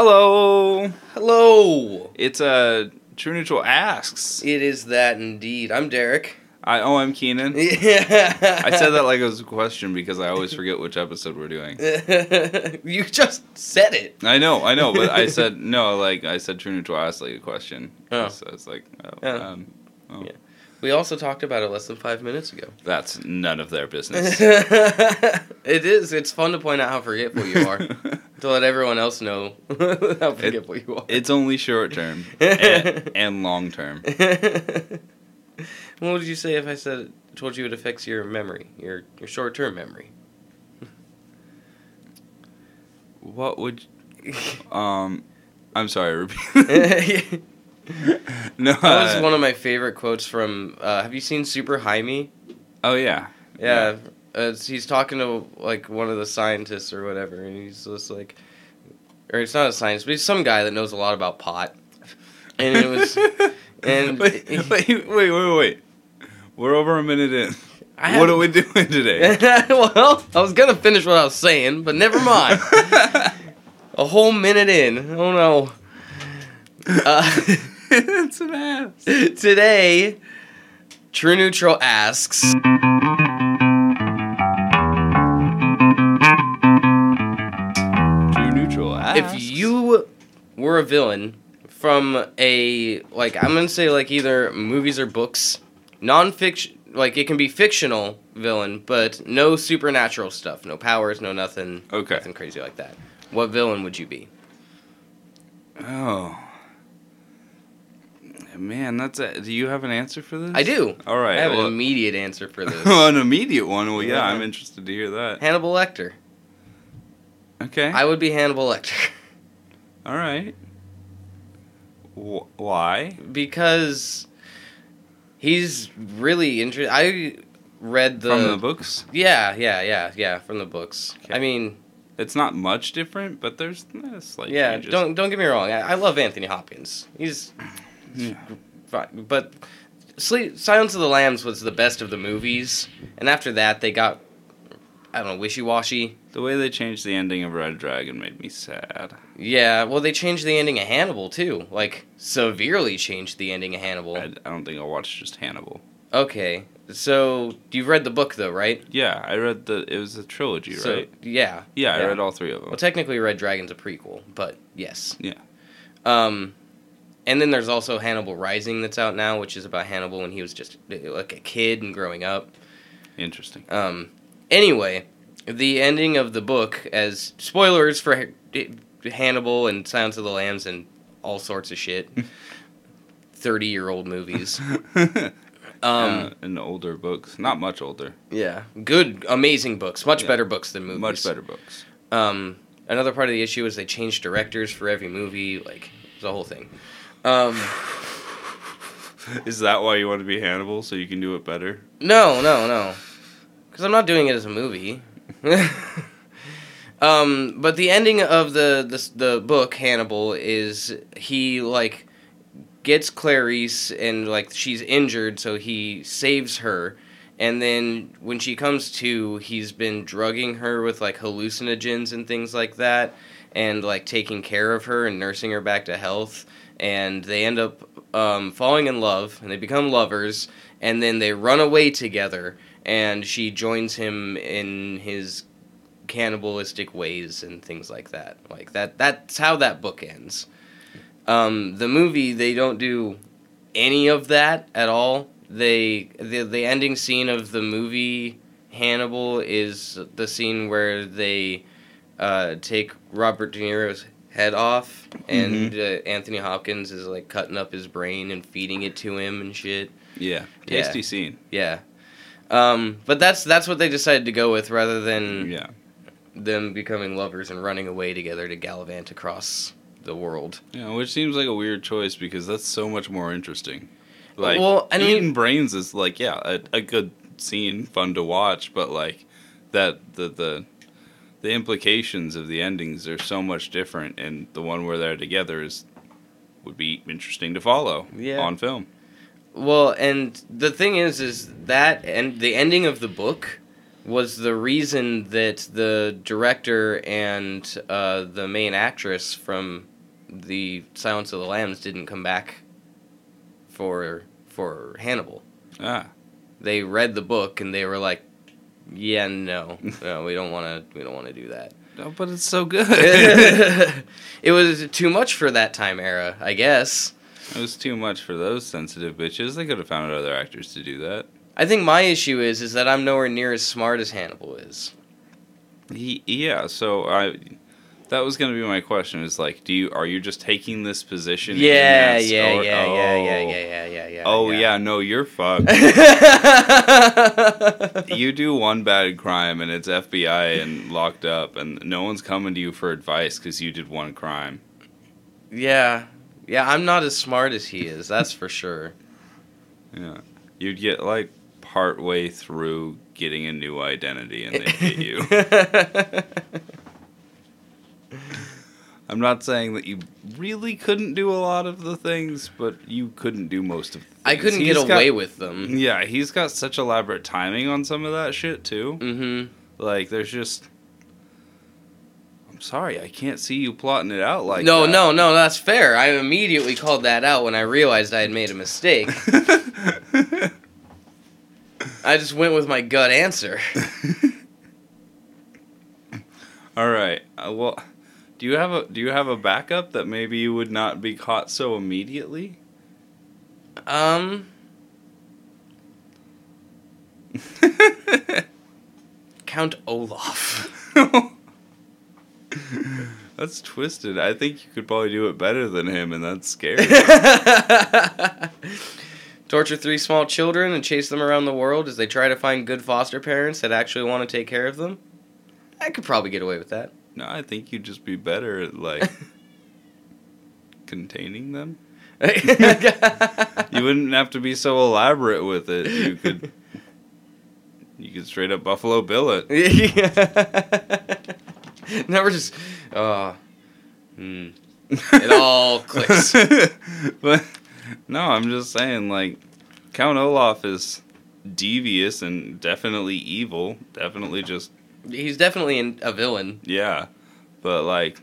Hello. Hello. It's uh, True Neutral asks. It is that indeed. I'm Derek. I oh I'm Keenan. Yeah. I said that like it was a question because I always forget which episode we're doing. you just said it. I know, I know, but I said no. Like I said, True Neutral asked like a question. Oh. So it's like, oh, Yeah. um, oh. Yeah. We also talked about it less than five minutes ago. that's none of their business. it is. It's fun to point out how forgetful you are. To let everyone else know how forgetful you are. it's only short term and, and long term. what would you say if I said told you it affects your memory, your your short term memory? What would? Um, I'm sorry. Repeat. that was uh, one of my favorite quotes from. Uh, have you seen Super High Me? oh yeah. Yeah, Uh, he's talking to like one of the scientists or whatever, and he's just like, or it's not a scientist, but he's some guy that knows a lot about pot. And it was, and wait, wait, wait, wait, wait. We're over a minute in. I what are we doing today? well, I was gonna finish what I was saying, but never mind. a whole minute in. Oh no. Uh, it's an ass. today, True Neutral asks. If you were a villain from a like I'm gonna say like either movies or books, non-fiction like it can be fictional villain, but no supernatural stuff, no powers, no nothing, Okay. nothing crazy like that. What villain would you be? Oh. Man, that's a. Do you have an answer for this? I do. All right. I have well, an immediate answer for this. an immediate one. Well, yeah, Yeah. I'm interested to hear that. Hannibal Lecter. Okay. I would be Hannibal Lecter All right. Wh- why? because he's really interesting. I read the, From the books, Yeah, yeah, yeah, yeah, from the books. Okay. I mean, it's not much different, but there's eh, slight yeah, changes. don't don't get me wrong. I, I love Anthony Hopkins. He's Yeah. fine, but Sleep, Silence of the Lambs was the best of the movies, and after that they got I don't know wishy washy. The way they changed the ending of Red Dragon made me sad. Yeah, well they changed the ending of Hannibal too, like severely changed the ending of Hannibal. I, I don't think I'll watch just Hannibal. Okay, so you've read the book though, right? Yeah, I read the. It was a trilogy, So right? yeah, Yeah, I read all three of them. Well, technically, Red Dragon's a prequel, but yes. Yeah. Um, and then there's also Hannibal Rising that's out now, which is about Hannibal when he was just like a kid and growing up. Interesting. Um, anyway, the ending of the book, as spoilers for Hannibal and Silence of the Lambs and all sorts of shit, thirty-year-old movies. Um, yeah, in older books, not much older, yeah, good, amazing books, much Yeah. better books than movies. much better books. Um, another part of the issue is they changed directors for every movie, like it's a whole thing. Um, Is that why you want to be Hannibal so you can do it better? no, no, no, because I'm not doing it as a movie. um, but the ending of the, the the book Hannibal is he like gets Clarice and like she's injured, so he saves her. And then when she comes to, he's been drugging her with like hallucinogens and things like that, and like taking care of her and nursing her back to health. And they end up um, falling in love, and they become lovers. And then they run away together, and she joins him in his cannibalistic ways and things like that. Like that. That's how that book ends. Um, the movie they don't do any of that at all. They the the ending scene of the movie Hannibal is the scene where they uh, take Robert De Niro's head off, and uh, Anthony Hopkins is like cutting up his brain and feeding it to him and shit. Yeah, Yeah. tasty scene. Yeah. Um, but that's that's what they decided to go with rather than Yeah, them becoming lovers and running away together to gallivant across the world. yeah, which seems like a weird choice because that's so much more interesting. Like, Well, I mean- eating brains is like, yeah, a, a good scene, fun to watch, but like that the the the implications of the endings are so much different, and the one where they're together is would be interesting to follow Yeah. on film. Well, and the thing is, is that and the ending of the book was the reason that the director and uh, the main actress from the Silence of the Lambs didn't come back for for Hannibal. Ah, They read the book and they were like, "Yeah, no, no, we don't want to. We don't want to do that." no, but it's so good. it was too much for that time era, I guess. It was too much for those sensitive bitches. They could have found other actors to do that. I think my issue is is that I'm nowhere near as smart as Hannibal is. He, yeah, so I that was going to be my question is like do you are you just taking this position Yeah, yeah, yeah, yeah, yeah, Oh. yeah, yeah, yeah, yeah. Oh yeah, no, you're fucked. you do one bad crime and it's FBI and locked up and no one's coming to you for advice cuz you did one crime. yeah, yeah. I'm not as smart as he is. That's for sure. Yeah. You'd get like partway through getting a new identity and they'd get you. I'm not saying that you really couldn't do a lot of the things, but you couldn't do most of the things. I couldn't He's get got- away with them. Yeah, he's got such elaborate timing on some of that shit too. Mm-hmm. Like there's just I'm sorry, I can't see you plotting it out like no, that. no, no. That's fair. I immediately called that out when I realized I had made a mistake. I just went with my gut answer. All right. Uh, well, do you have a do you have a backup that maybe you would not be caught so immediately? Um, Count Olaf. that's twisted. I think you could probably do it better than him, and that's scary. Torture three small children and chase them around the world as they try to find good foster parents that actually want to take care of them. I could probably get away with that. no, I think you'd just be better at like containing them. You wouldn't have to be so elaborate with it. You could you could straight up Buffalo Bill it. Never just. Uh, hmm. It all clicks. but no, I'm just saying, like, Count Olaf is devious and definitely evil. Definitely just, He's definitely an, a villain. yeah. But, like,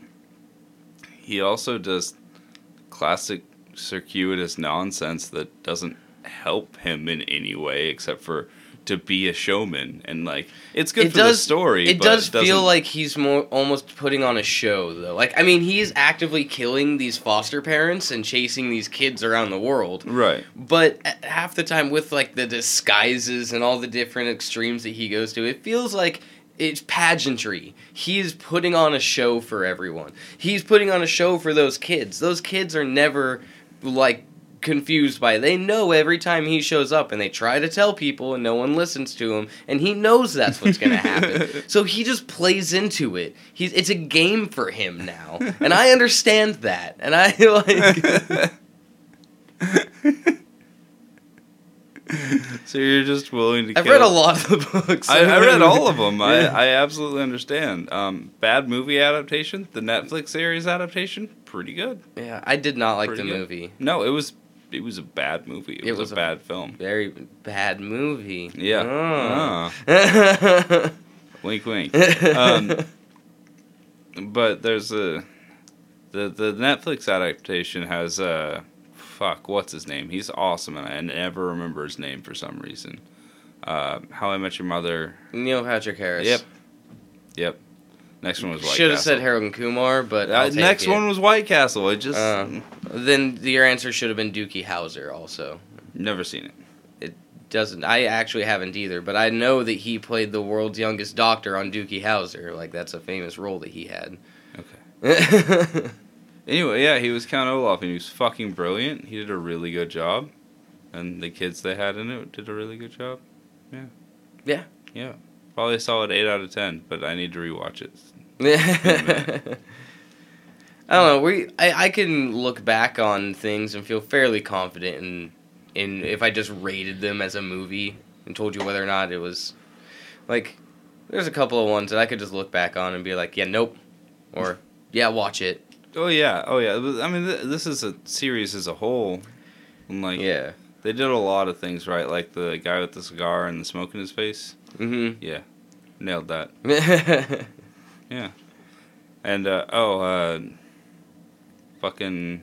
he also does classic circuitous nonsense that doesn't help him in any way except for to be a showman. And, like, it's good It for the story. It does feel like he's more almost putting on a show though. Like I mean, he's actively killing these foster parents and chasing these kids around the world. Right. But uh, half the time with like the disguises and all the different extremes that he goes to, it feels like it's pageantry. He's putting on a show for everyone. He's putting on a show for those kids. Those kids are never like confused by. They know every time he shows up and they try to tell people and no one listens to him and he knows that's what's going to happen. so he just plays into it. He's it's a game for him now. And I understand that. And I like So you're just willing to I've kill- read a lot of the books. I, I read all of them. I, I absolutely understand. Um, bad movie adaptation, the Netflix series adaptation, pretty good. Yeah, I did not like Pretty the good. movie. No, it was it was a bad movie. It, It was, was a a- bad film. Very bad movie. Yeah. Oh. Wink, wink. Um, but there's a the the Netflix adaptation has uh fuck what's his name? He's awesome and I never remember his name for some reason. Uh, How I Met Your Mother. Neil Patrick Harris. Yep. Yep. Next one was White Should have said Harold and Kumar, but Uh, I'll take next it. one was White Castle. It just Uh, Then your answer should have been Doogie Howser. Also, never seen it. It doesn't I actually haven't either, but I know that he played the world's youngest doctor on Doogie Howser. Like that's a famous role that he had. Okay. Anyway, yeah, he was Count Olaf and he was fucking brilliant. He did a really good job, and the kids they had in it did a really good job. Yeah. Yeah. Yeah. Probably a solid eight out of ten, but I need to rewatch it. Yeah. I don't know. We I, I can look back on things and feel fairly confident in in if I just rated them as a movie and told you whether or not it was like there's a couple of ones that I could just look back on and be like, yeah, nope, or yeah, watch it. Oh yeah, oh yeah. I mean, th- this is a series as a whole. And like, Yeah. they did a lot of things right, like the guy with the cigar and the smoke in his face. Mm-hmm. Yeah, nailed that. Yeah. And uh, oh, uh, fucking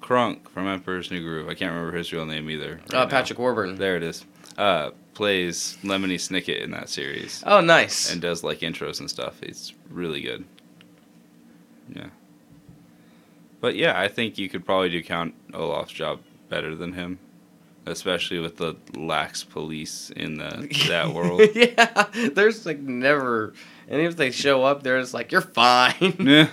Kronk from Emperor's New Groove. I can't remember his real name either. right uh, now. Patrick Warburton. There it is. Uh, plays Lemony Snicket in that series Oh, nice. and does like intros and stuff. He's really good. Yeah. But yeah, I think you could probably do Count Olaf's job better than him, especially with the lax police in the that world. yeah, there's like never, and if they show up, they're just like, "You're fine." yeah,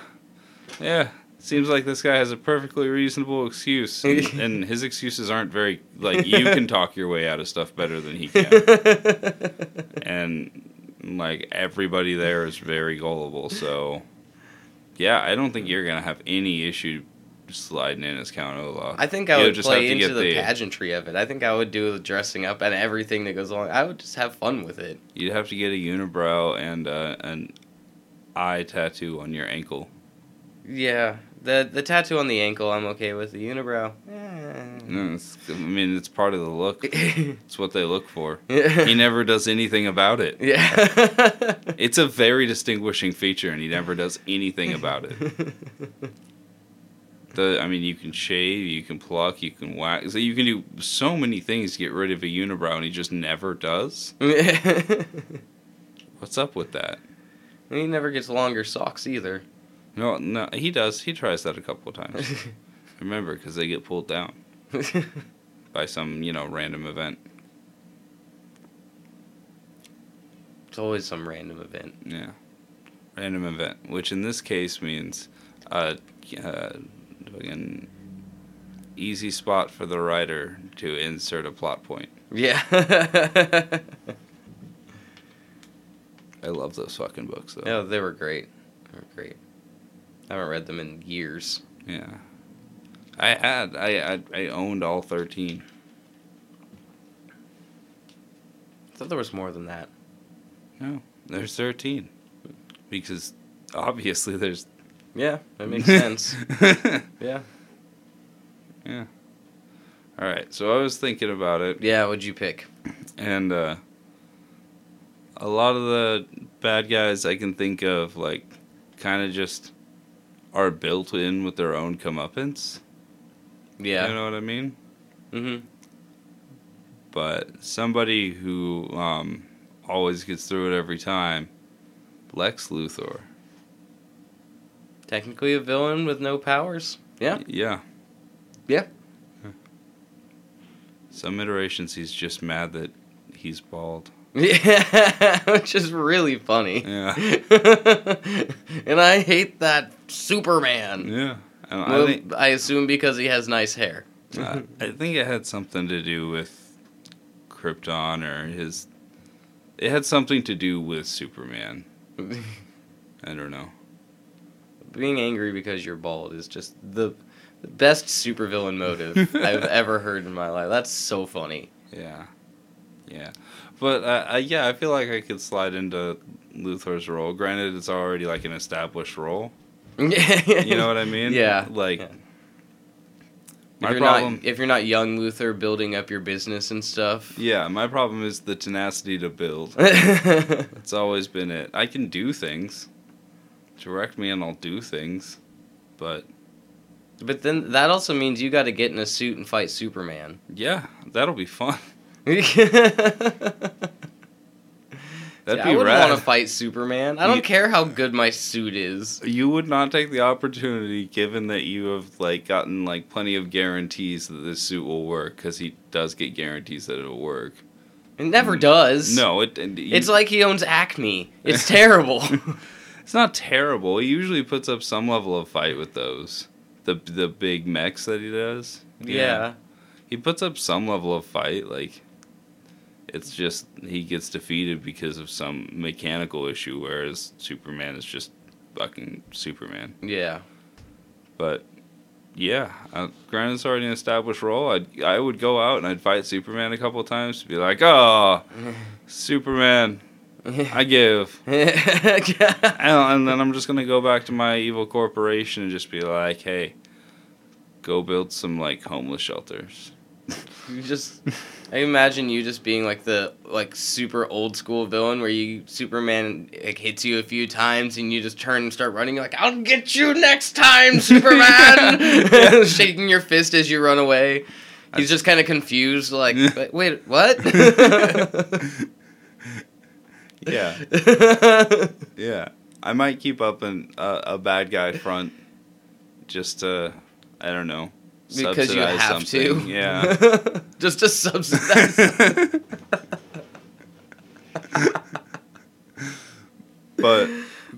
yeah. Seems like this guy has a perfectly reasonable excuse, and, and his excuses aren't very like you can talk your way out of stuff better than he can, and like everybody there is very gullible. So, yeah, I don't think you're gonna have any issue sliding in as Count Olaf. I think I You'll would play into the, the- pageantry of it. I think I would do the dressing up and everything that goes along. I would just have fun with it. You'd have to get a unibrow and uh, an eye tattoo on your ankle. Yeah, the the tattoo on the ankle, I'm okay with. The unibrow, eh. No, I mean, it's part of the look. It's what they look for. He never does anything about it. yeah. It's a very distinguishing feature, and he never does anything about it. The, I mean, you can shave, you can pluck, you can wax. So you can do so many things to get rid of a unibrow, and he just never does. What's up with that? he never gets longer socks either. No, no, he does. He tries that a couple of times. Remember, because they get pulled down by some, you know, random event. it's always some random event. Yeah, random event, which in this case means uh, uh, fucking easy spot for the writer to insert a plot point. Yeah. I love those fucking books, though. yeah, they were great. They were great. I haven't read them in years. Yeah. I had I I, I owned all thirteen. I thought there was more than that. No, there's thirteen, because obviously there's. Yeah, that makes sense. Yeah. yeah. All right, so I was thinking about it, Yeah, what'd you pick? and uh, a lot of the bad guys I can think of, like, kind of just are built in with their own comeuppance. Yeah. You know what I mean? Mm-hmm. But somebody who um, always gets through it every time, Lex Luthor. Technically a villain with no powers. Yeah. Yeah. Yeah. Some iterations he's just mad that he's bald. Yeah, which is really funny. Yeah. and I hate that Superman. Yeah. I Well, think I assume because he has nice hair. uh, I think it had something to do with Krypton or his. It had something to do with Superman. I don't know. Being angry because you're bald is just the, the best supervillain motive I've ever heard in my life. That's so funny. Yeah. Yeah. But uh, uh, yeah, I feel like I could slide into Luthor's role. Granted, it's already like an established role. you know what I mean? Yeah. Like, Yeah. my if you're problem. not if you're not young Luthor building up your business and stuff. yeah, my problem is the tenacity to build. It's always been it. I can do things. Direct me and I'll do things. But But then that also means you got to get in a suit and fight Superman. yeah, that'll be fun. That'd be I wouldn't want to fight Superman. I don't You- care how good my suit is. You would not take the opportunity, given that you have like gotten like plenty of guarantees that this suit will work, because he does get guarantees that it'll work. It never does. No, it. it you- It's like he owns Acme. It's terrible. it's not terrible. He usually puts up some level of fight with those, the the big mechs that he does. yeah. he puts up some level of fight. Like, it's just he gets defeated because of some mechanical issue, whereas Superman is just fucking Superman. Yeah. But yeah, uh, granted it's already an established role. I'd, I would go out and I'd fight Superman a couple of times to be like, oh, Superman, I give. And, then I'm just gonna go back to my evil corporation and just be like, hey, go build some like homeless shelters. You just, I imagine you just being like the like super old school villain where you Superman like hits you a few times and you just turn and start running. You're like, "I'll get you next time, Superman!" Shaking your fist as you run away. He's just kind of confused, like, "Wait, wait what?" Yeah, yeah. I might keep up an, uh, a bad guy front, just to, I don't know, because you have something. to. Yeah. just to subsidize. but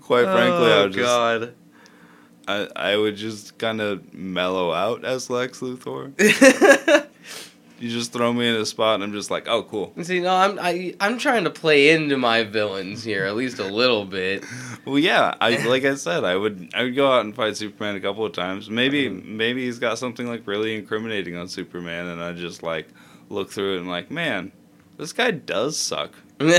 quite frankly, I oh would just God. I, I would just kind of mellow out as Lex Luthor. You just throw me in a spot, and I'm just like, oh, cool. See, no, I'm I, I'm trying to play into my villains here at least a little bit. Well, yeah, I like I said, I would I would go out and fight Superman a couple of times. Maybe Mm-hmm. maybe he's got something like really incriminating on Superman, and I just like look through it and like, man, this guy does suck, and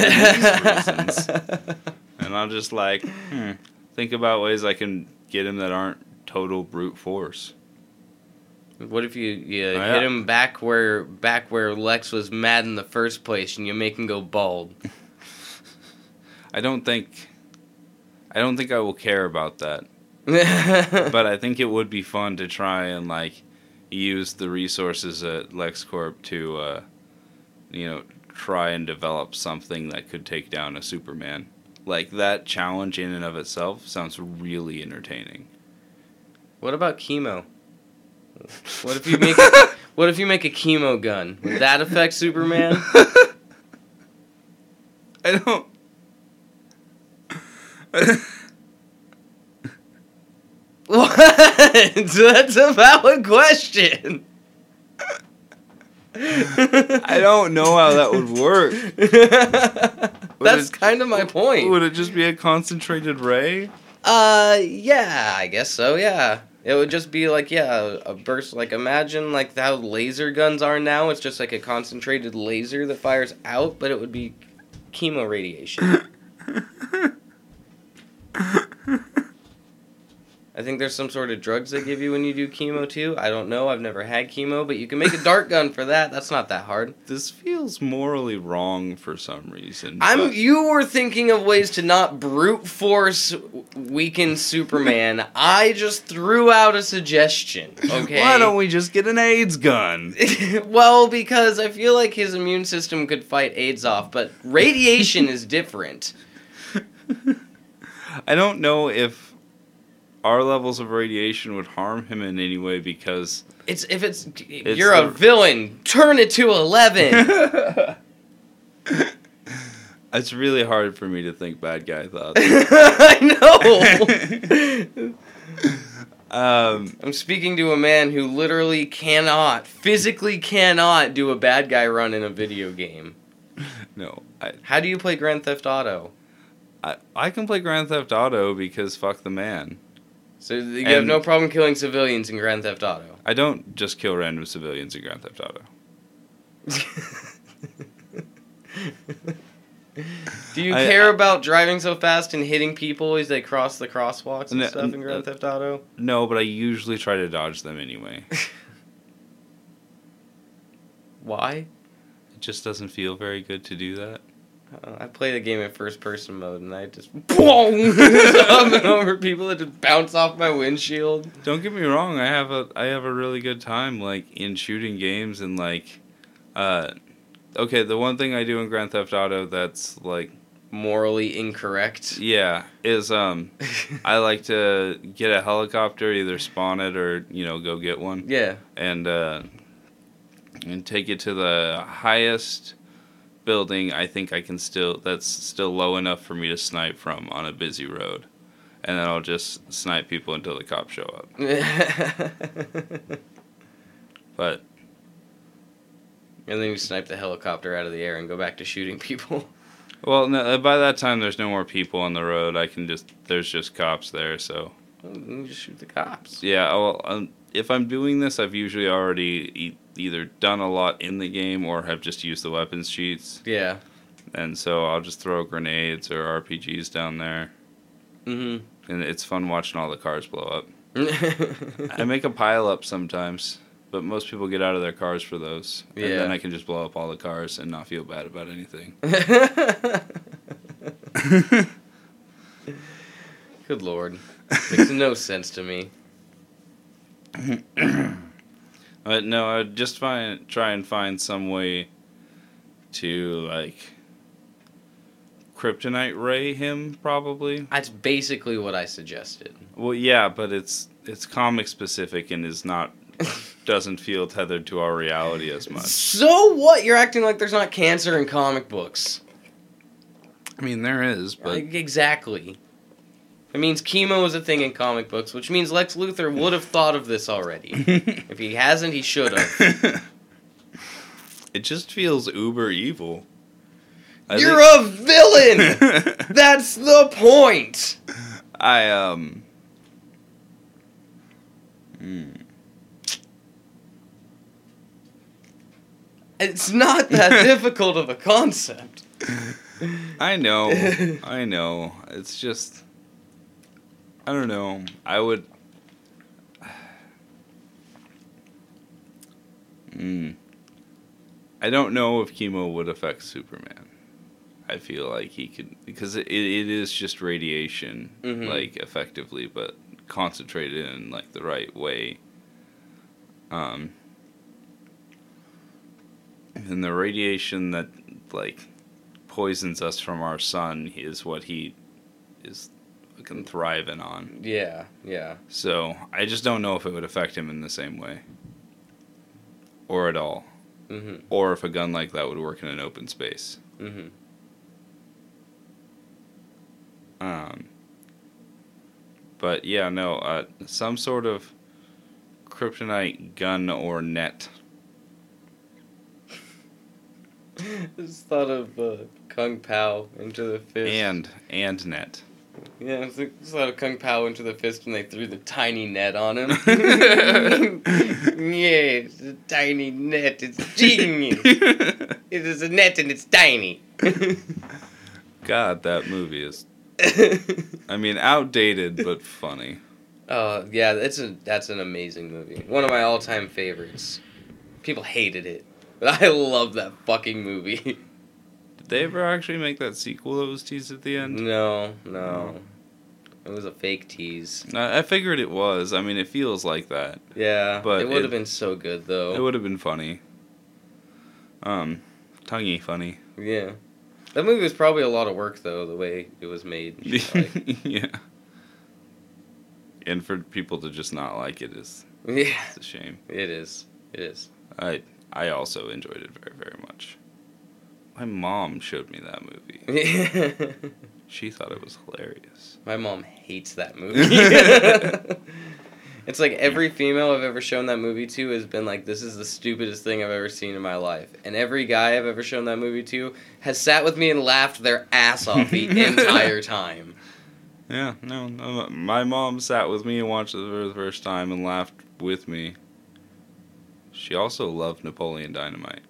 I'll just like hmm, think about ways I can get him that aren't total brute force. What if you you Oh, hit him back where back where Lex was mad in the first place, and you make him go bald? I don't think I don't think I will care about that. but I think it would be fun to try and like use the resources at LexCorp to, uh, you know, try and develop something that could take down a Superman. Like that challenge in and of itself sounds really entertaining. what about chemo? What if you make a, what if you make a chemo gun? Would that affect Superman? I don't. What? That's a valid question. I don't know how that would work. That's it- kind of my point. Would it just be a concentrated ray? Uh, yeah, I guess so. Yeah, it would just be like yeah, a burst. Like imagine like how laser guns are now. It's just like a concentrated laser that fires out, but it would be chemo radiation. I think there's some sort of drugs they give you when you do chemo too. I don't know. I've never had chemo, but you can make a dart gun for that. That's not that hard. This feels morally wrong for some reason. I'm. but- You were thinking of ways to not brute force weaken Superman. I just threw out a suggestion. Okay. Why don't we just get an AIDS gun? well, because I feel like his immune system could fight AIDS off, but radiation is different. I don't know if our levels of radiation would harm him in any way because It's if it's, you're the- a villain, turn it to eleven. it's really hard for me to think bad guy thoughts. I know. um, I'm speaking to a man who literally cannot, physically cannot do a bad guy run in a video game. no, I, How do you play Grand Theft Auto? I I can play Grand Theft Auto because fuck the man. So you have no problem killing civilians in Grand Theft Auto. I don't just kill random civilians in Grand Theft Auto. Do you I- care about driving so fast and hitting people as they cross the crosswalks and No, stuff in n- Grand uh, Theft Auto? No, but I usually try to dodge them anyway. Why? It just doesn't feel very good to do that. Uh, I play the game in first person mode and I just boom up and over people that just bounce off my windshield. Don't get me wrong, I have a I have a really good time like in shooting games and like uh okay, the one thing I do in Grand Theft Auto that's like Morally incorrect. yeah, is um I like to get a helicopter, either spawn it or, you know, go get one yeah. and uh and take it to the highest building I think I can still that's still low enough for me to snipe from on a busy road. And then I'll just snipe people until the cops show up. But And then you snipe the helicopter out of the air and go back to shooting people. Well, no, by that time, there's no more people on the road. I can just there's just cops there. So you just shoot the cops. yeah, well, um, if I'm doing this, I've usually already either done a lot in the game or have just used the weapons sheets, Yeah. and so I'll just throw grenades or RPGs down there, Mm-hmm. and it's fun watching all the cars blow up. I make a pile up sometimes. but most people get out of their cars for those. And Yeah. then I can just blow up all the cars and not feel bad about anything. Good lord. Makes no sense to me. No, I'd just find try and find some way to like kryptonite ray him probably. That's basically what I suggested. Well, yeah, but it's it's comic specific and is not doesn't feel tethered to our reality as much. So what? You're acting like there's not cancer in comic books. I mean, there is, but Like, exactly. It means chemo is a thing in comic books, which means Lex Luthor would have thought of this already. if he hasn't, he should have. it just feels uber evil. I You're think- a villain. That's the point. I um. hmm. It's not that difficult of a concept. I know, I know. It's just, I don't know. I would. Mm. I don't know if chemo would affect Superman. I feel like he could because it, it is just radiation, Mhm. like effectively, but concentrated in like the right way. Um, and the radiation that like poisons us from our sun is what he is fucking thriving on. Yeah, yeah. So I just don't know if it would affect him in the same way, or at all, hmm or if a gun like that would work in an open space. hmm Um, but yeah, no, uh, some sort of kryptonite gun or net. Just thought of uh, Kung Pow: Enter the Fist. And and net. Yeah, just just thought of Kung Pow: Enter the Fist and they threw the tiny net on him. yeah, it's a tiny net. It's genius. it is a net and it's tiny. God, that movie is. I mean, outdated but funny. Oh yeah, that's a that's an amazing movie. One of my all time favorites. People hated it, but I love that fucking movie. Did they ever actually make that sequel that was teased at the end? no, no, it was a fake tease. I I figured it was. I mean, it feels like that. Yeah, But it would have been so good though. It would have been funny. Um, tonguey funny. Yeah. That movie was probably a lot of work though, the way it was made. Like, yeah. And for people to just not like it is yeah, it's a shame. it is. It is. I I also enjoyed it very very much. My mom showed me that movie. She thought it was hilarious. My mom hates that movie. it's like every female I've ever shown that movie to has been like, "This is the stupidest thing I've ever seen in my life," and every guy I've ever shown that movie to has sat with me and laughed their ass off the entire time. Yeah, no, no, my mom sat with me and watched it for the first time and laughed with me. She also loved Napoleon Dynamite.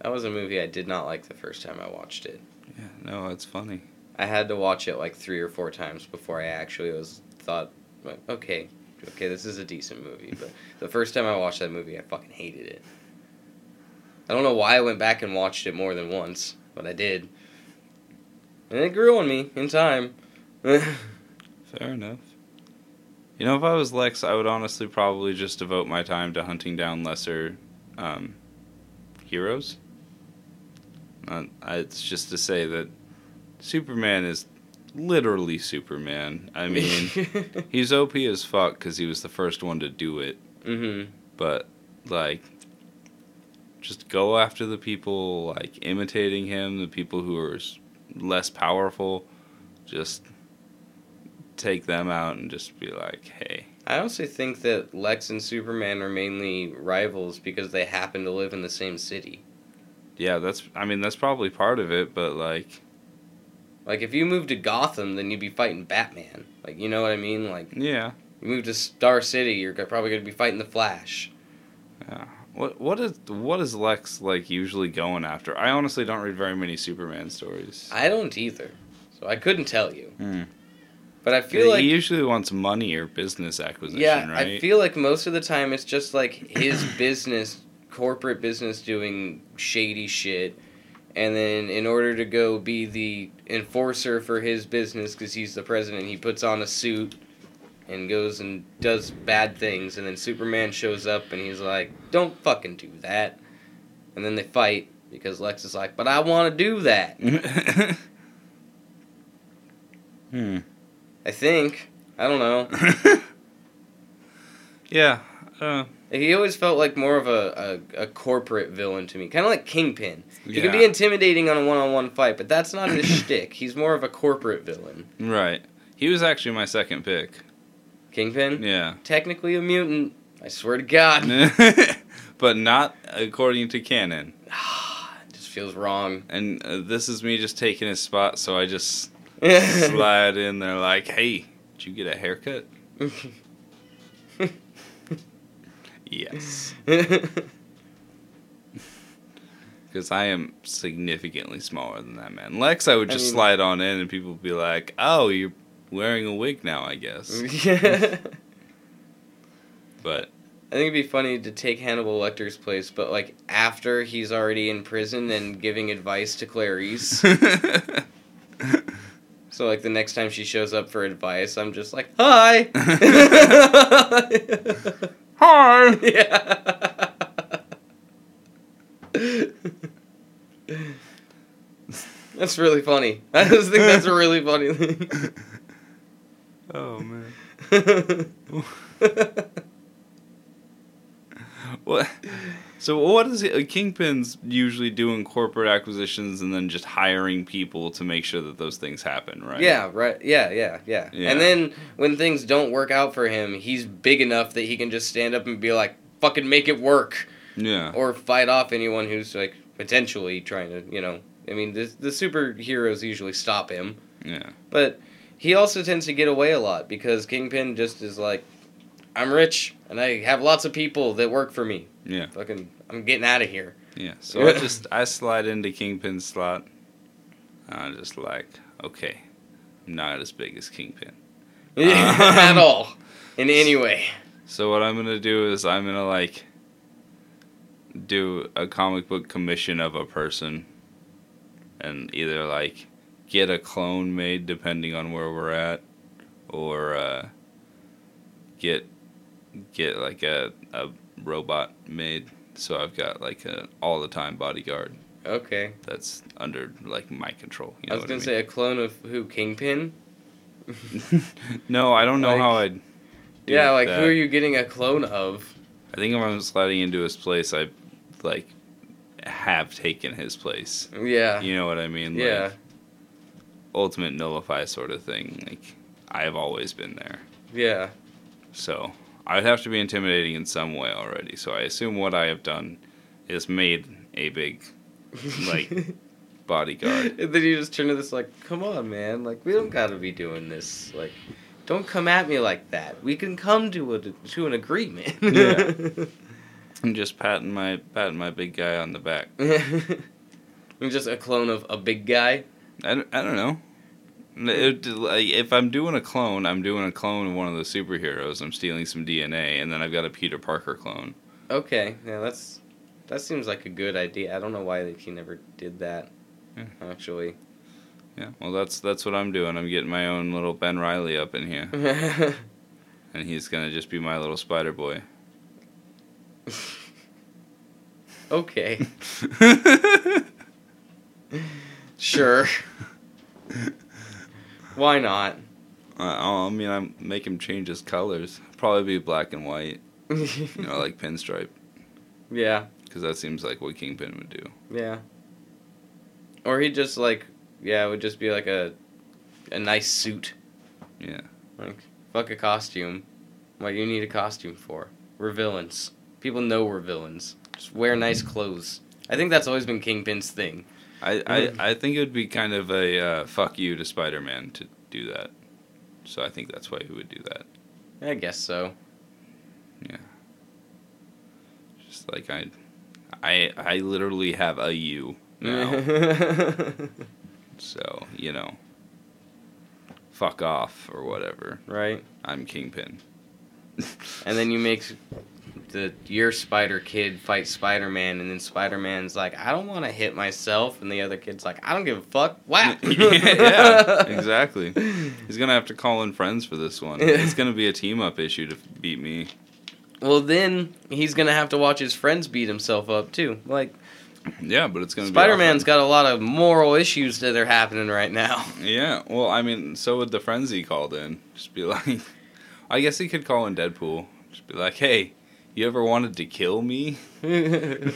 That was a movie I did not like the first time I watched it. Yeah, no, it's funny. I had to watch it like three or four times before I actually was thought, like, okay, okay, this is a decent movie. But the first time I watched that movie, I fucking hated it. I don't know why I went back and watched it more than once, but I did, and it grew on me in time. Fair enough. You know, if I was Lex, I would honestly probably just devote my time to hunting down lesser um, heroes. Uh, it's just to say that Superman is literally Superman. I mean, he's OP as fuck because he was the first one to do it. hmm But like, just go after the people like imitating him, the people who are less powerful. Just take them out and just be like, hey. I also think that Lex and Superman are mainly rivals because they happen to live in the same city. Yeah, that's. I mean, that's probably part of it, but like, Like if you move to Gotham, then you'd be fighting Batman. Like you know what I mean? Like yeah, you move to Star City, you're probably gonna be fighting the Flash. yeah. What what is what is Lex like usually going after? I honestly don't read very many Superman stories. I don't either, so I couldn't tell you. Hmm. But I feel like he usually wants money or business acquisition, yeah, right? I feel like most of the time it's just like his business, corporate business, doing shady shit, and then in order to go be the enforcer for his business because he's the president, he puts on a suit and goes and does bad things, and then Superman shows up and he's like, "Don't fucking do that," and then they fight because Lex is like, "But I want to do that." hmm. I think I don't know. yeah. Uh, He always felt like more of a, a, a corporate villain to me, kind of like Kingpin. He yeah. can be intimidating on a one-on-one fight, but that's not his shtick. He's more of a corporate villain. right. He was actually my second pick. Kingpin, Yeah. technically a mutant. I swear to God, but not according to canon. it just feels wrong. And uh, this is me just taking his spot, so I just slide in there like, "Hey, did you get a haircut?" Yes, because I am significantly smaller than that man. Lex, I would I just mean- slide on in, and people would be like, "Oh, you're wearing a wig now, I guess." I But I think it'd be funny to take Hannibal Lecter's place, but like after he's already in prison and giving advice to Clarice. so like the next time she shows up for advice, I'm just like, "Hi." Hi. yeah. that's really funny. I just think that's a really funny thing. Oh man. What? So what is it? Uh, Kingpin's usually doing corporate acquisitions and then just hiring people to make sure that those things happen, right? yeah, right. Yeah, yeah, yeah, Yeah. And then when things don't work out for him, he's big enough that he can just stand up and be like, "Fucking make it work," Yeah. or fight off anyone who's like potentially trying to, you know. I mean, the the superheroes usually stop him. Yeah. But he also tends to get away a lot because Kingpin just is like, I'm rich and I have lots of people that work for me. Yeah. Fucking, I'm getting out of here. Yeah. So I just I slide into Kingpin's slot. I'm just like, okay, I'm not as big as Kingpin. at all, in any way. So what I'm gonna do is I'm gonna like do a comic book commission of a person, and either like get a clone made depending on where we're at, or uh, get get like a a robot made. So I've got like a all the time bodyguard Okay. that's under like my control. You know I was gonna I say a clone of who Kingpin. no, I don't know Like- how I'd. yeah, like that. who are you getting a clone of? I think if I'm sliding into his place, I like have taken his place. Yeah. You know what I mean? Yeah. Ultimate nullify sort of thing. Like I've always been there. Yeah. So I'd have to be intimidating in some way already. So I assume what I have done is made a big like bodyguard. and then you just turn to this like, come on, man. Like we don't gotta be doing this. Like, don't come at me like that. We can come to a to an agreement. Yeah. I'm just patting my patting my big guy on the back. I'm just a clone of a big guy. I don't, I don't know. It- like, if I'm doing a clone, I'm doing a clone of one of the superheroes. I'm stealing some DNA, and then I've got a Peter Parker clone. Okay, yeah, that's that seems like a good idea. I don't know why he never did that. Yeah. Actually, Yeah, well, that's that's what I'm doing. I'm getting my own little Ben Reilly up in here, and he's gonna just be my little Spider Boy. okay, sure. Why not? Uh, I mean, I make him change his colors. Probably be black and white, you know, like pinstripe, yeah, because that seems like what Kingpin would do. yeah. Or he just like, yeah, it would just be like a, a nice suit. Yeah. Like, fuck a costume. What do you need a costume for? We're villains. People know we're villains. Just wear nice clothes. I think that's always been Kingpin's thing. I, I, I think it would be kind of a uh, fuck you to Spider Man to do that. So I think that's why he would do that. I guess so. Yeah. Just like I, I, I literally have a you now. so you know, fuck off or whatever. right? I'm Kingpin. And then you make the your Spider Kid fight Spider Man, and then Spider Man's like, I don't want to hit myself, and the other kid's like, I don't give a fuck. Wow. yeah, exactly. He's gonna have to call in friends for this one. It's gonna be a team up issue to beat me. Well, then he's gonna have to watch his friends beat himself up too. Like Yeah, but it's gonna Spider Man's got a lot of moral issues that are happening right now. Yeah, well, I mean, so would the friends he called in. Just be like, I guess he could call in Deadpool. Just be like, hey, you ever wanted to kill me?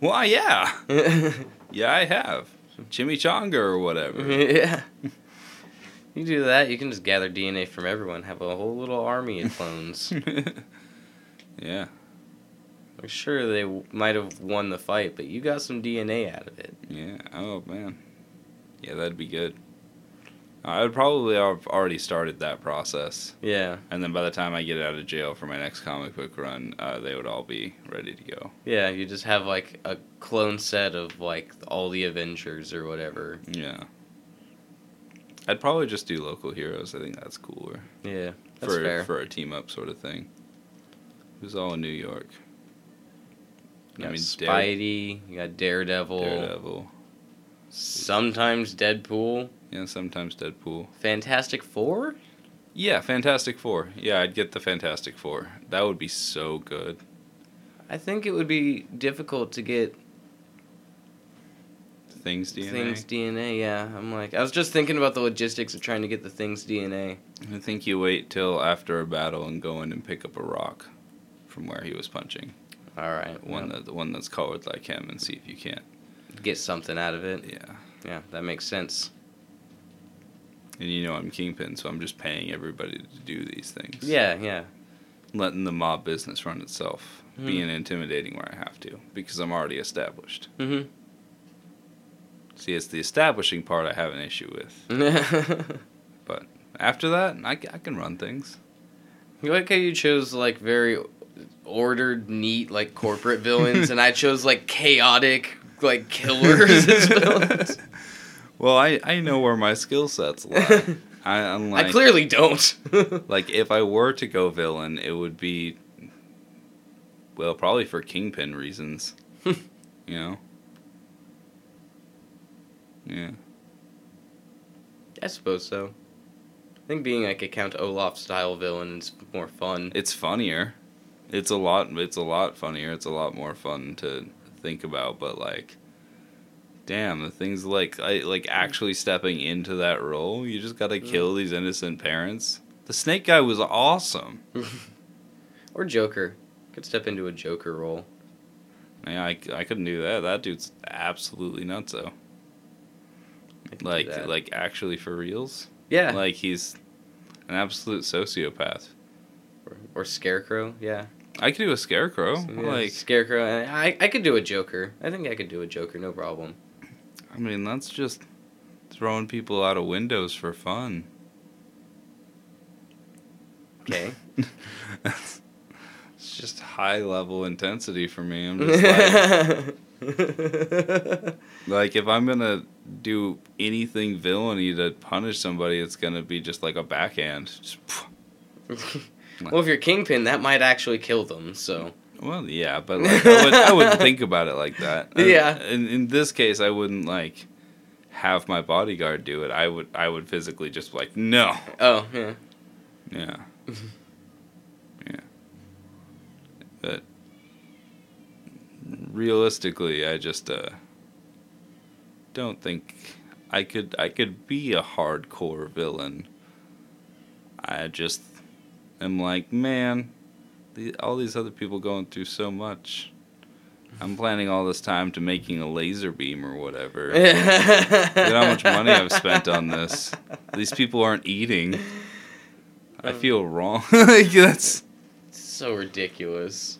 Well, yeah, yeah, I have. Chimichanga or whatever. yeah. You do that, you can just gather DNA from everyone, have a whole little army of clones. yeah, I'm sure they w- might have won the fight, but you got some DNA out of it. yeah. Oh man, yeah, that'd be good. I would probably have already started that process, Yeah, and then by the time I get out of jail for my next comic book run, uh, they would all be ready to go. yeah. You just have like a clone set of like all the Avengers or whatever. Yeah. I'd probably just do local heroes. I think that's cooler Yeah, that's for fair. for a team up sort of thing. It was all in New York. You I mean, Spidey, you got Daredevil, Daredevil. sometimes Deadpool, Yeah, sometimes Deadpool. Fantastic Four. Yeah, Fantastic Four. Yeah, I'd get the Fantastic Four. That would be so good. I think it would be difficult to get Things DNA. things DNA. Yeah, I'm like, I was just thinking about the logistics of trying to get the things DNA. I think you wait till after a battle and go in and pick up a rock from where he was punching. All right, One well, that the one that's colored like him and see if you can't. get something out of it. Yeah. Yeah, that makes sense. And you know I'm Kingpin, so I'm just paying everybody to do these things. Yeah, yeah. letting the mob business run itself, Mhm. being intimidating where I have to because I'm already established. Mhm. See, it's the establishing part I have an issue with. but After that, I can run things. You like how you chose like very ordered, neat, like corporate villains, and I chose like chaotic, like killers as villains. Well, I, I know where my skill sets lie. I, I'm I clearly don't. like if I were to go villain, it would be well, probably for kingpin reasons. you know. Yeah. I suppose so. I think being like a Count Olaf style villain is more fun. It's funnier. It's a lot. It's a lot funnier. It's a lot more fun to think about. But like, damn, the things like I like actually stepping into that role. You just gotta mm. kill these innocent parents. The snake guy was awesome. Or Joker. Could step into a Joker role. Yeah, I, I couldn't do that. That dude's absolutely nuts though. I could do Like like actually for reals. yeah, Like he's an absolute sociopath. or, or Scarecrow. Yeah, I could do a scarecrow. Yeah, Like Scarecrow. I I could do a Joker. I think I could do a Joker, no problem. I mean, that's just throwing people out of windows for fun. Okay. it's just high level intensity for me. I'm just like, like if I'm gonna do anything villainy to punish somebody, it's gonna be just like a backhand. Just, well, if you're Kingpin, that might actually kill them. So well, yeah, but like I, would, I wouldn't think about it like that. Yeah. In in this case, I wouldn't like have my bodyguard do it. I would I would physically just be like no. oh yeah. Yeah. yeah. But realistically, I just uh don't think I could I could be a hardcore villain. I just am like, man, the, all these other people going through so much. I'm planning all this time to making a laser beam or whatever. Look at how much money I've spent on this. These people aren't eating. I um, feel wrong. like that's. so ridiculous.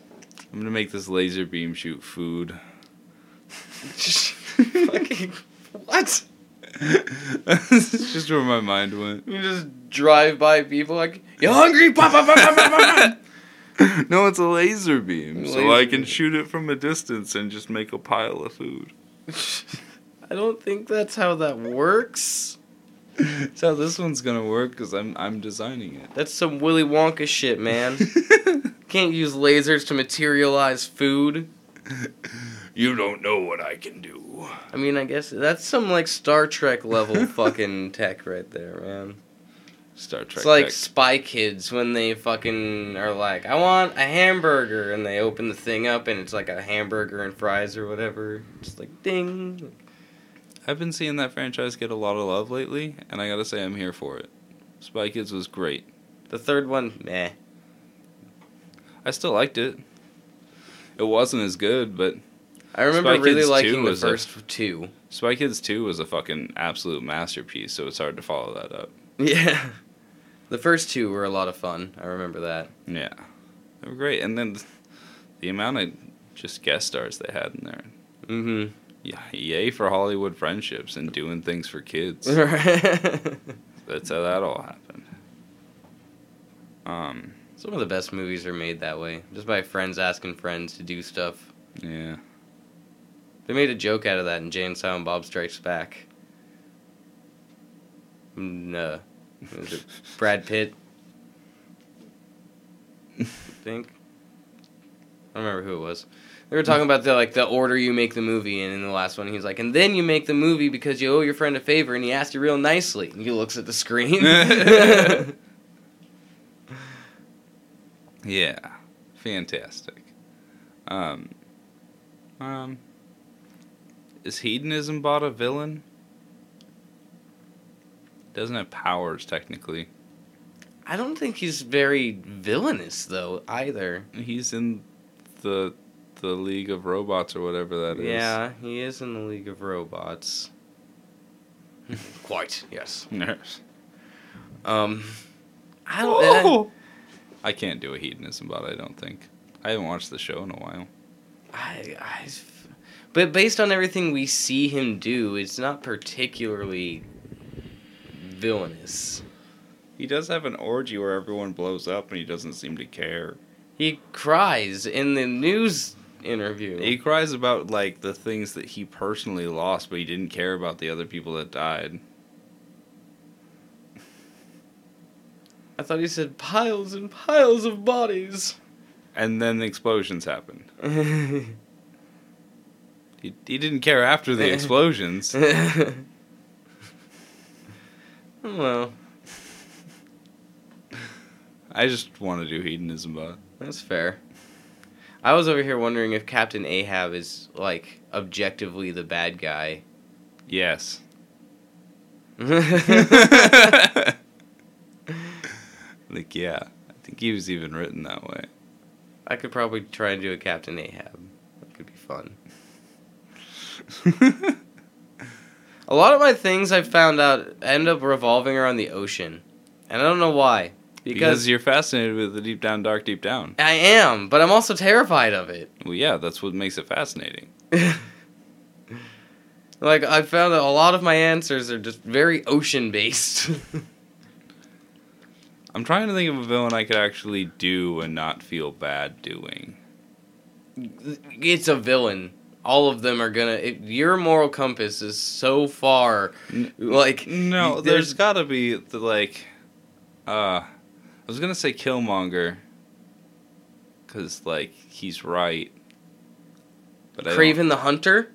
I'm gonna make this laser beam shoot food. Fucking what? That's just where my mind went. You just drive by people like, you hungry? Pop, pop, pop, pop, pop, pop. No, it's a laser beam, so I can beam. shoot it from a distance and just make a pile of food. I don't think that's how that works. That's how this one's gonna work because I'm I'm designing it. That's some Willy Wonka shit, man. Can't use lasers to materialize food. you don't know what I can do. I mean, I guess that's some like Star Trek level fucking tech right there, man. Star Trek. It's like tech. Spy Kids when they fucking are like, I want a hamburger, and they open the thing up and it's like a hamburger and fries or whatever. Just like ding. I've been seeing that franchise get a lot of love lately, and I gotta say I'm here for it. Spy Kids was great. The third one, meh. I still liked it. It wasn't as good, but I remember Spy really Kids 2 liking the was a- first two. Spy Kids 2 was a fucking absolute masterpiece, so it's hard to follow that up. Yeah. The first two were a lot of fun. I remember that. Yeah. They were great. And then the amount of just guest stars they had in there. Mm-hmm. Yeah, yay for Hollywood friendships and doing things for kids. That's how that all happened. Um, Some of the best movies are made that way, just by friends asking friends to do stuff. yeah. They made a joke out of that in Jay and Silent Bob Strikes Back. Mm, uh, Brad Pitt? I think. I don't remember who it was. They were talking about the like the order you make the movie, and in the last one, he's like, and then you make the movie because you owe your friend a favor, and he asked you real nicely. And he looks at the screen. Yeah. Fantastic. Um, um, is hedonism bot a villain? Doesn't have powers technically. I don't think he's very villainous though either. He's in the the League of Robots or whatever that is. Yeah, he is in the League of Robots. Quite, yes. Nurse. Um, I don't. Oh! I can't do a hedonism bot. I don't think. I haven't watched the show in a while. I, I, but based on everything we see him do, it's not particularly villainous. He does have an orgy where everyone blows up and he doesn't seem to care. He cries in the news interview. He cries about like the things that he personally lost, but he didn't care about the other people that died. I thought he said piles and piles of bodies. And then the explosions happened. He, he didn't care after the explosions. well, I just want to do hedonism but that's fair. I was over here wondering if Captain Ahab is like objectively the bad guy. Yes. like yeah, I think he was even written that way. I could probably try and do a Captain Ahab. That could be fun. A lot of my things I've found out end up revolving around the ocean. And I don't know why. because Because you're fascinated with the deep down, dark, deep down. I am, but I'm also terrified of it. Well, yeah, that's what makes it fascinating. like, I found that a lot of my answers are just very ocean based. I'm trying to think of a villain I could actually do and not feel bad doing. it's a villain. All of them are gonna. It, your moral compass is so far. Like, No, there's got to be the like. Uh, I was gonna say Killmonger. Cause like he's right. But Kraven the Hunter.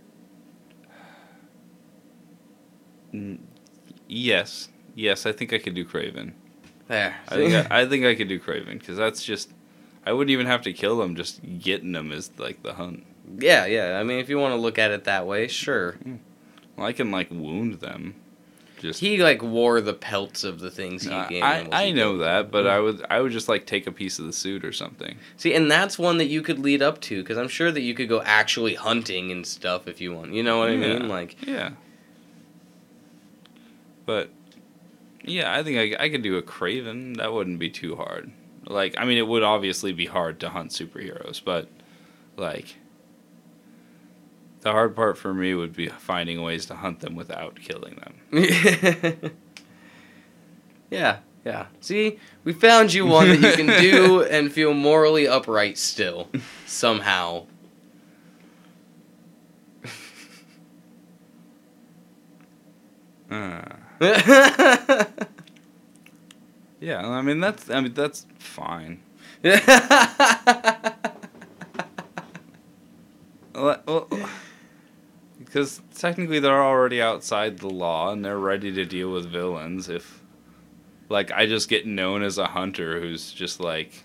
Yes, yes, I think I could do Kraven. There. I think I, I think I could do Kraven because that's just. I wouldn't even have to kill them. Just getting them is like the hunt. Yeah, yeah. I mean, if you want to look at it that way, sure. Hmm. Well, I can like wound them. Just He like wore the pelts of the things he I, gave. I, them I know that, but I would I would just like take a piece of the suit or something. see, and that's one that you could lead up to because I'm sure that you could go actually hunting and stuff if you want. You know what I mean? Like, Yeah. But yeah, I think I, I could do a Kraven. That wouldn't be too hard. Like, I mean, it would obviously be hard to hunt superheroes, but like the hard part for me would be finding ways to hunt them without killing them. yeah, yeah. See, we found you one that you can do and feel morally upright still somehow. Uh, Yeah, I mean that's I mean that's fine. Well, well, because technically they're already outside the law and they're ready to deal with villains. If, like, I just get known as a hunter who's just like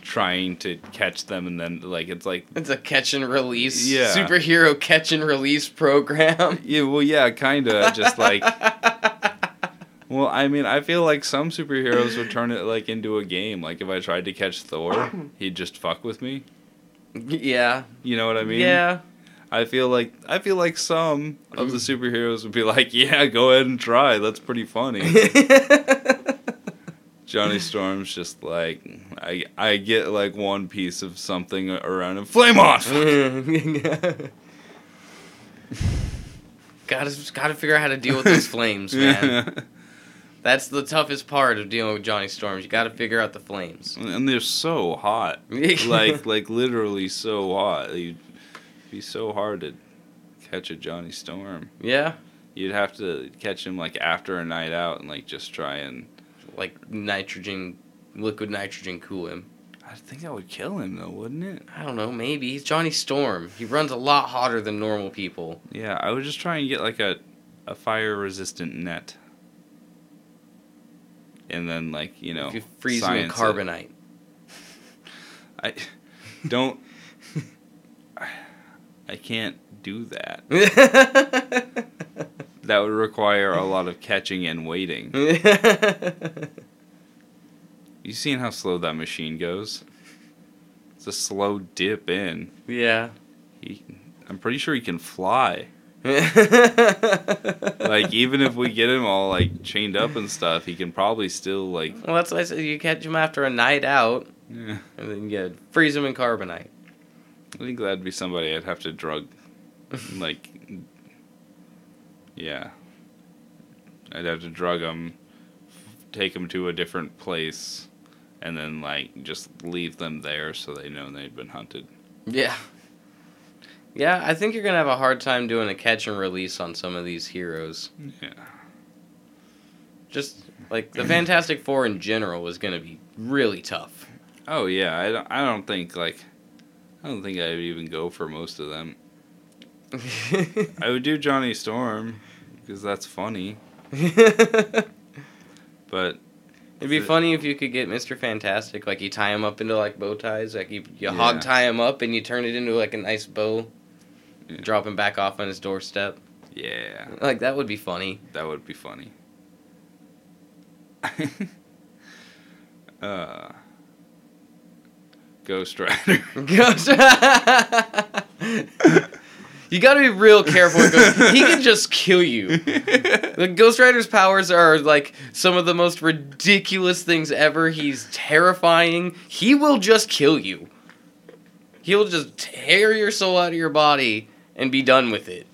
trying to catch them, and then like it's like, it's a catch and release Yeah. superhero catch and release program. yeah, well, yeah, kind of just like. Well, I mean, I feel like some superheroes would turn it like into a game. Like if I tried to catch Thor, he'd just fuck with me. yeah. You know what I mean? yeah. I feel like I feel like some of the mm. superheroes would be like, "Yeah, go ahead and try. That's pretty funny." Johnny Storm's just like, I I get like one piece of something around him. Flame on. gotta gotta figure out how to deal with these flames, man. That's the toughest part of dealing with Johnny Storms. You gotta figure out the flames. and they're so hot, like like literally so hot. You'd be so hard to catch a Johnny Storm. Yeah. You'd have to catch him like after a night out and like just try and. Like nitrogen liquid nitrogen cool him. I think that would kill him though, wouldn't it? I don't know, maybe. He's Johnny Storm. He runs a lot hotter than normal people. Yeah, I would just try and get like a, a fire resistant net. And then like, you know, if you freeze him in science it. carbonite. I don't I can't do that. That would require a lot of catching and waiting. You seen how slow that machine goes? It's a slow dip in. yeah. He, I'm pretty sure he can fly. Like even if we get him all like chained up and stuff, he can probably still like well, that's why I said you catch him after a night out, yeah. and then you freeze him in carbonite. I think that'd be somebody I'd have to drug, like, yeah. I'd have to drug them, take them to a different place, and then like just leave them there so they know they've been hunted. Yeah. Yeah, I think you're gonna have a hard time doing a catch and release on some of these heroes. Yeah. Just like the Fantastic Four in general is gonna be really tough. Oh yeah. I don't. I don't think like. I don't think I would even go for most of them. I would do Johnny Storm because that's funny, but It'd be The- funny if you could get Mr. Fantastic, like you tie him up into like bow ties, like you, you Yeah. hog tie him up and you turn it into like a nice bow, Yeah. drop him back off on his doorstep. yeah. Like that would be funny. That would be funny. uh, Ghost Rider. Ghost. you got to be real careful. With Ghost. He can just kill you. The Ghost Rider's powers are like some of the most ridiculous things ever. He's terrifying. He will just kill you. He'll just tear your soul out of your body and be done with it.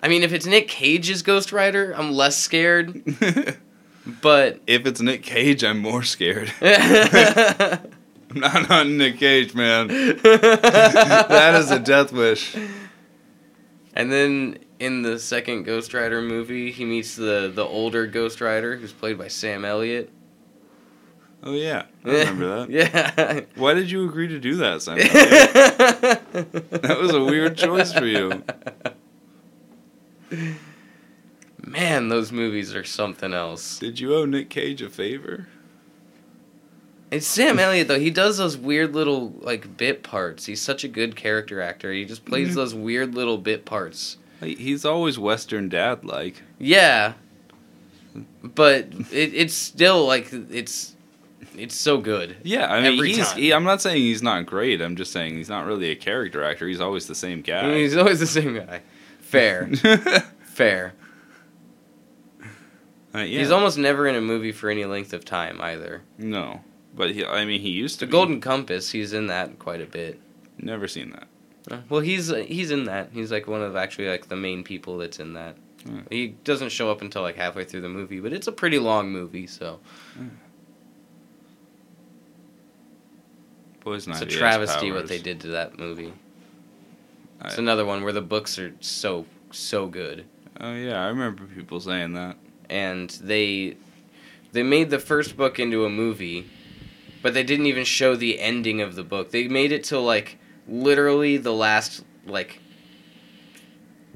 I mean, if it's Nick Cage's Ghost Rider, I'm less scared. But if it's Nick Cage, I'm more scared. I'm not on Nick Cage, man. that is a death wish. And then in the second Ghost Rider movie, he meets the the older Ghost Rider, who's played by Sam Elliott. Oh yeah, I remember that. yeah. Why did you agree to do that, Simon? that was a weird choice for you. Man, those movies are something else. Did you owe Nick Cage a favor? It's Sam Elliott though. He does those weird little like bit parts. He's such a good character actor. He just plays Mhm. those weird little bit parts. He's always Western dad like. Yeah. But it, it's still like it's it's so good. Yeah, I mean, Every he's. He, I'm not saying he's not great. I'm just saying he's not really a character actor. He's always the same I mean, guy. he's always the same guy. Fair. Fair. Uh, yeah. He's almost never in a movie for any length of time either. no, but he, I mean, he used to. The be. Golden Compass, he's in that quite a bit. Never seen that. Uh, Well, he's he's in that. He's like one of actually like the main people that's in that. Hmm. He doesn't show up until like halfway through the movie, but it's a pretty long movie, so Poison it's a travesty what they did to that movie. It's another one where the books are so so good. Oh yeah, I remember people saying that. And they they made the first book into a movie, but they didn't even show the ending of the book. They made it till like literally the last like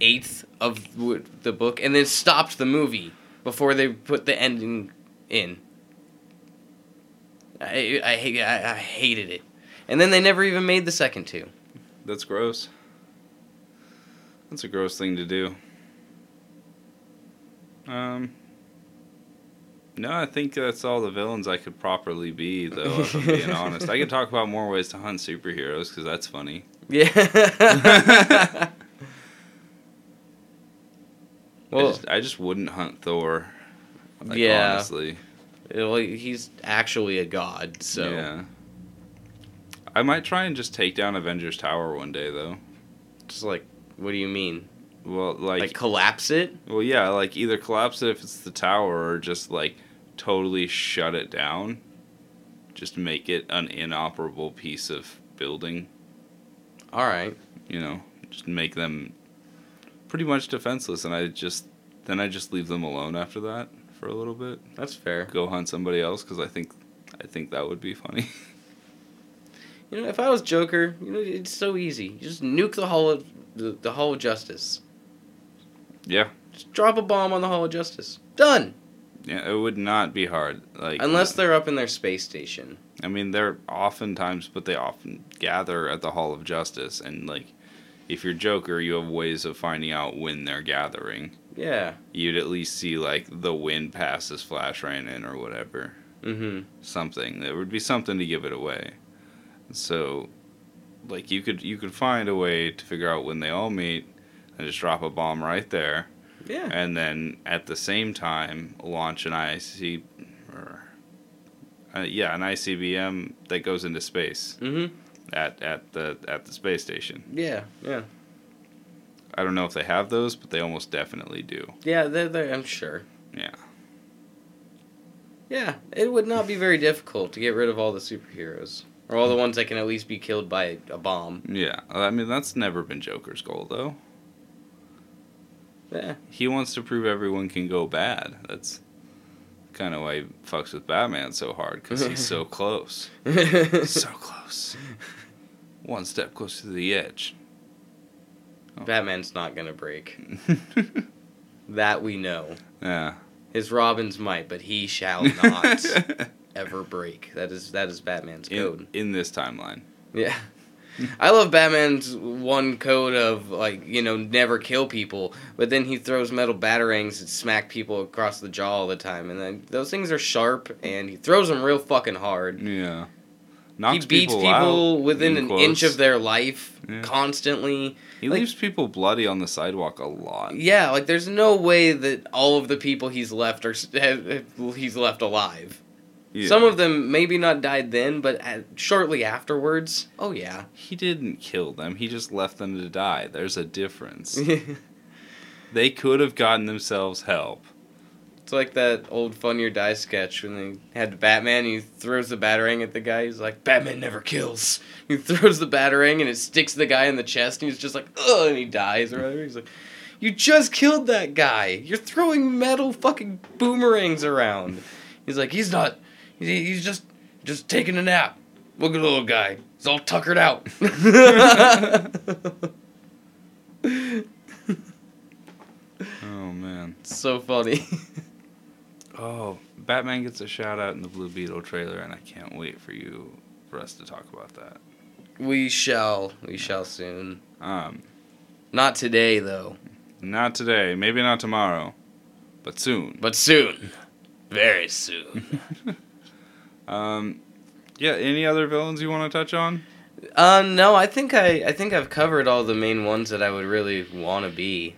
eighth of the book, and then stopped the movie before they put the ending in. I I, I, I hated it, and then they never even made the second two. That's gross. That's a gross thing to do. Um. No, I think that's all the villains I could properly be, though. If I'm being honest, I could talk about more ways to hunt superheroes because that's funny. Yeah. I well, just, I just wouldn't hunt Thor. Like, Yeah. honestly, well, he's actually a god, so. yeah. I might try and just take down Avengers Tower one day, though. Just like, what do you mean? Well, Like, like, collapse it? well, yeah, like either collapse it if it's the tower, or just like totally shut it down. Just make it an inoperable piece of building. All right. You know, just make them pretty much defenseless, and I just then I just leave them alone after that for a little bit. That's fair. Go hunt somebody else because I think I think that would be funny. You know, if I was Joker, you know, it's so easy. You just nuke the Hall of the, the Hall of Justice. Yeah, Just drop a bomb on the Hall of Justice. Done. yeah, it would not be hard. Like Unless they're up in their space station. I mean, they're oftentimes, but they often gather at the Hall of Justice, and like, if you're Joker, you have ways of finding out when they're gathering. Yeah. You'd at least see like the wind passes Flash ran in or whatever, Mm-hmm. something. There would be something to give it away. So, like, you could you could find a way to figure out when they all meet, and just drop a bomb right there, Yeah. and then at the same time launch an IC, or, uh, yeah, an ICBM that goes into space Mm-hmm. at at the at the space station. Yeah. Yeah. I don't know if they have those, but they almost definitely do. Yeah. They're, they're, I'm sure. Yeah. Yeah. It would not be very difficult to get rid of all the superheroes. Or all the ones that can at least be killed by a bomb. Yeah, I mean that's never been Joker's goal though. Yeah. He wants to prove everyone can go bad. That's kind of why he fucks with Batman so hard because he's so close, so close, one step closer to the edge. Oh. Batman's not gonna break. That we know. yeah. His Robins might, but he shall not ever break. That is that is Batman's code. in, in this timeline. Yeah. I love Batman's one code of like, you know, never kill people, but then he throws metal batarangs and smack people across the jaw all the time and then those things are sharp and he throws them real fucking hard. Yeah. Knocks he beats people, out, within an inch of their life Yeah. constantly. He like- leaves people bloody on the sidewalk a lot. Yeah, like there's no way that all of the people he's left are he's left alive. Yeah. Some of them maybe not died then, but at, shortly afterwards. Oh yeah. He didn't kill them. He just left them to die. There's a difference. they could have gotten themselves help. It's like that old Funny or Die sketch when they had Batman. He throws the batarang at the guy. He's like, "Batman never kills." He throws the batarang and it sticks the guy in the chest, and he's just like, "Ugh," and he dies or whatever. He's like, "You just killed that guy. You're throwing metal fucking boomerangs around." He's like, "He's not. He- He's just just taking a nap. Look at the little guy. He's all tuckered out." Oh man. so funny. Oh, Batman gets a shout out in the Blue Beetle trailer, and I can't wait for you for us to talk about that. we shall. We shall soon. Um, Not today though, not today, maybe not tomorrow, but soon. but soon. Very soon. Um, yeah. Any other villains you want to touch on? Uh, no, I think I, I think I've covered all the main ones that I would really want to be.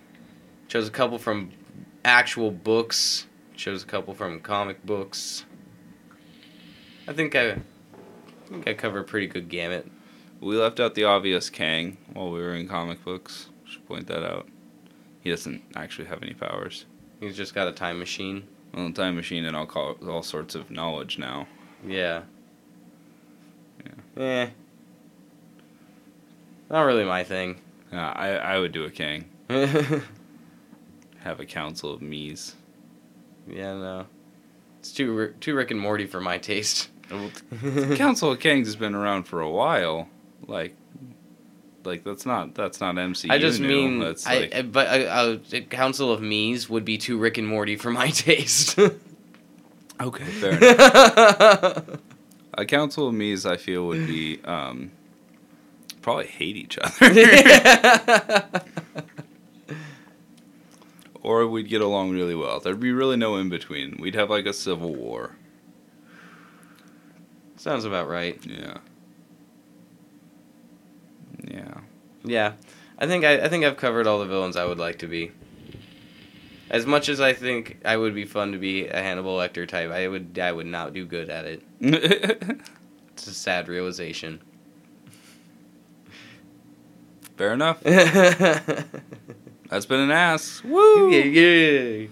Chose a couple from actual books. Chose a couple from comic books. I think I, I think I covered a pretty good gamut. We left out the obvious Kang while we were in comic books. Should point that out. He doesn't actually have any powers. He's just got a time machine. Well, a time machine and all call, all sorts of knowledge now. Yeah. Yeah. Eh. Not really my thing. Yeah, I I would do a king. have a council of me's. Yeah, no. It's too too Rick and Morty for my taste. Council of Kangs has been around for a while. Like, like that's not that's not MCU. I just new. mean, that's I, like, but a, a, a council of me's would be too Rick and Morty for my taste. Okay, fair enough. A council of me's, I feel, would be um, probably hate each other, or we'd get along really well. There'd be really no in between. We'd have like a civil war. Sounds about right. Yeah. Yeah. Yeah, I think I, I think I've covered all the villains I would like to be. As much as I think I would be fun to be a Hannibal Lecter type, I would I would not do good at it. It's a sad realization. Fair enough. That's been an ass. Woo! yeah.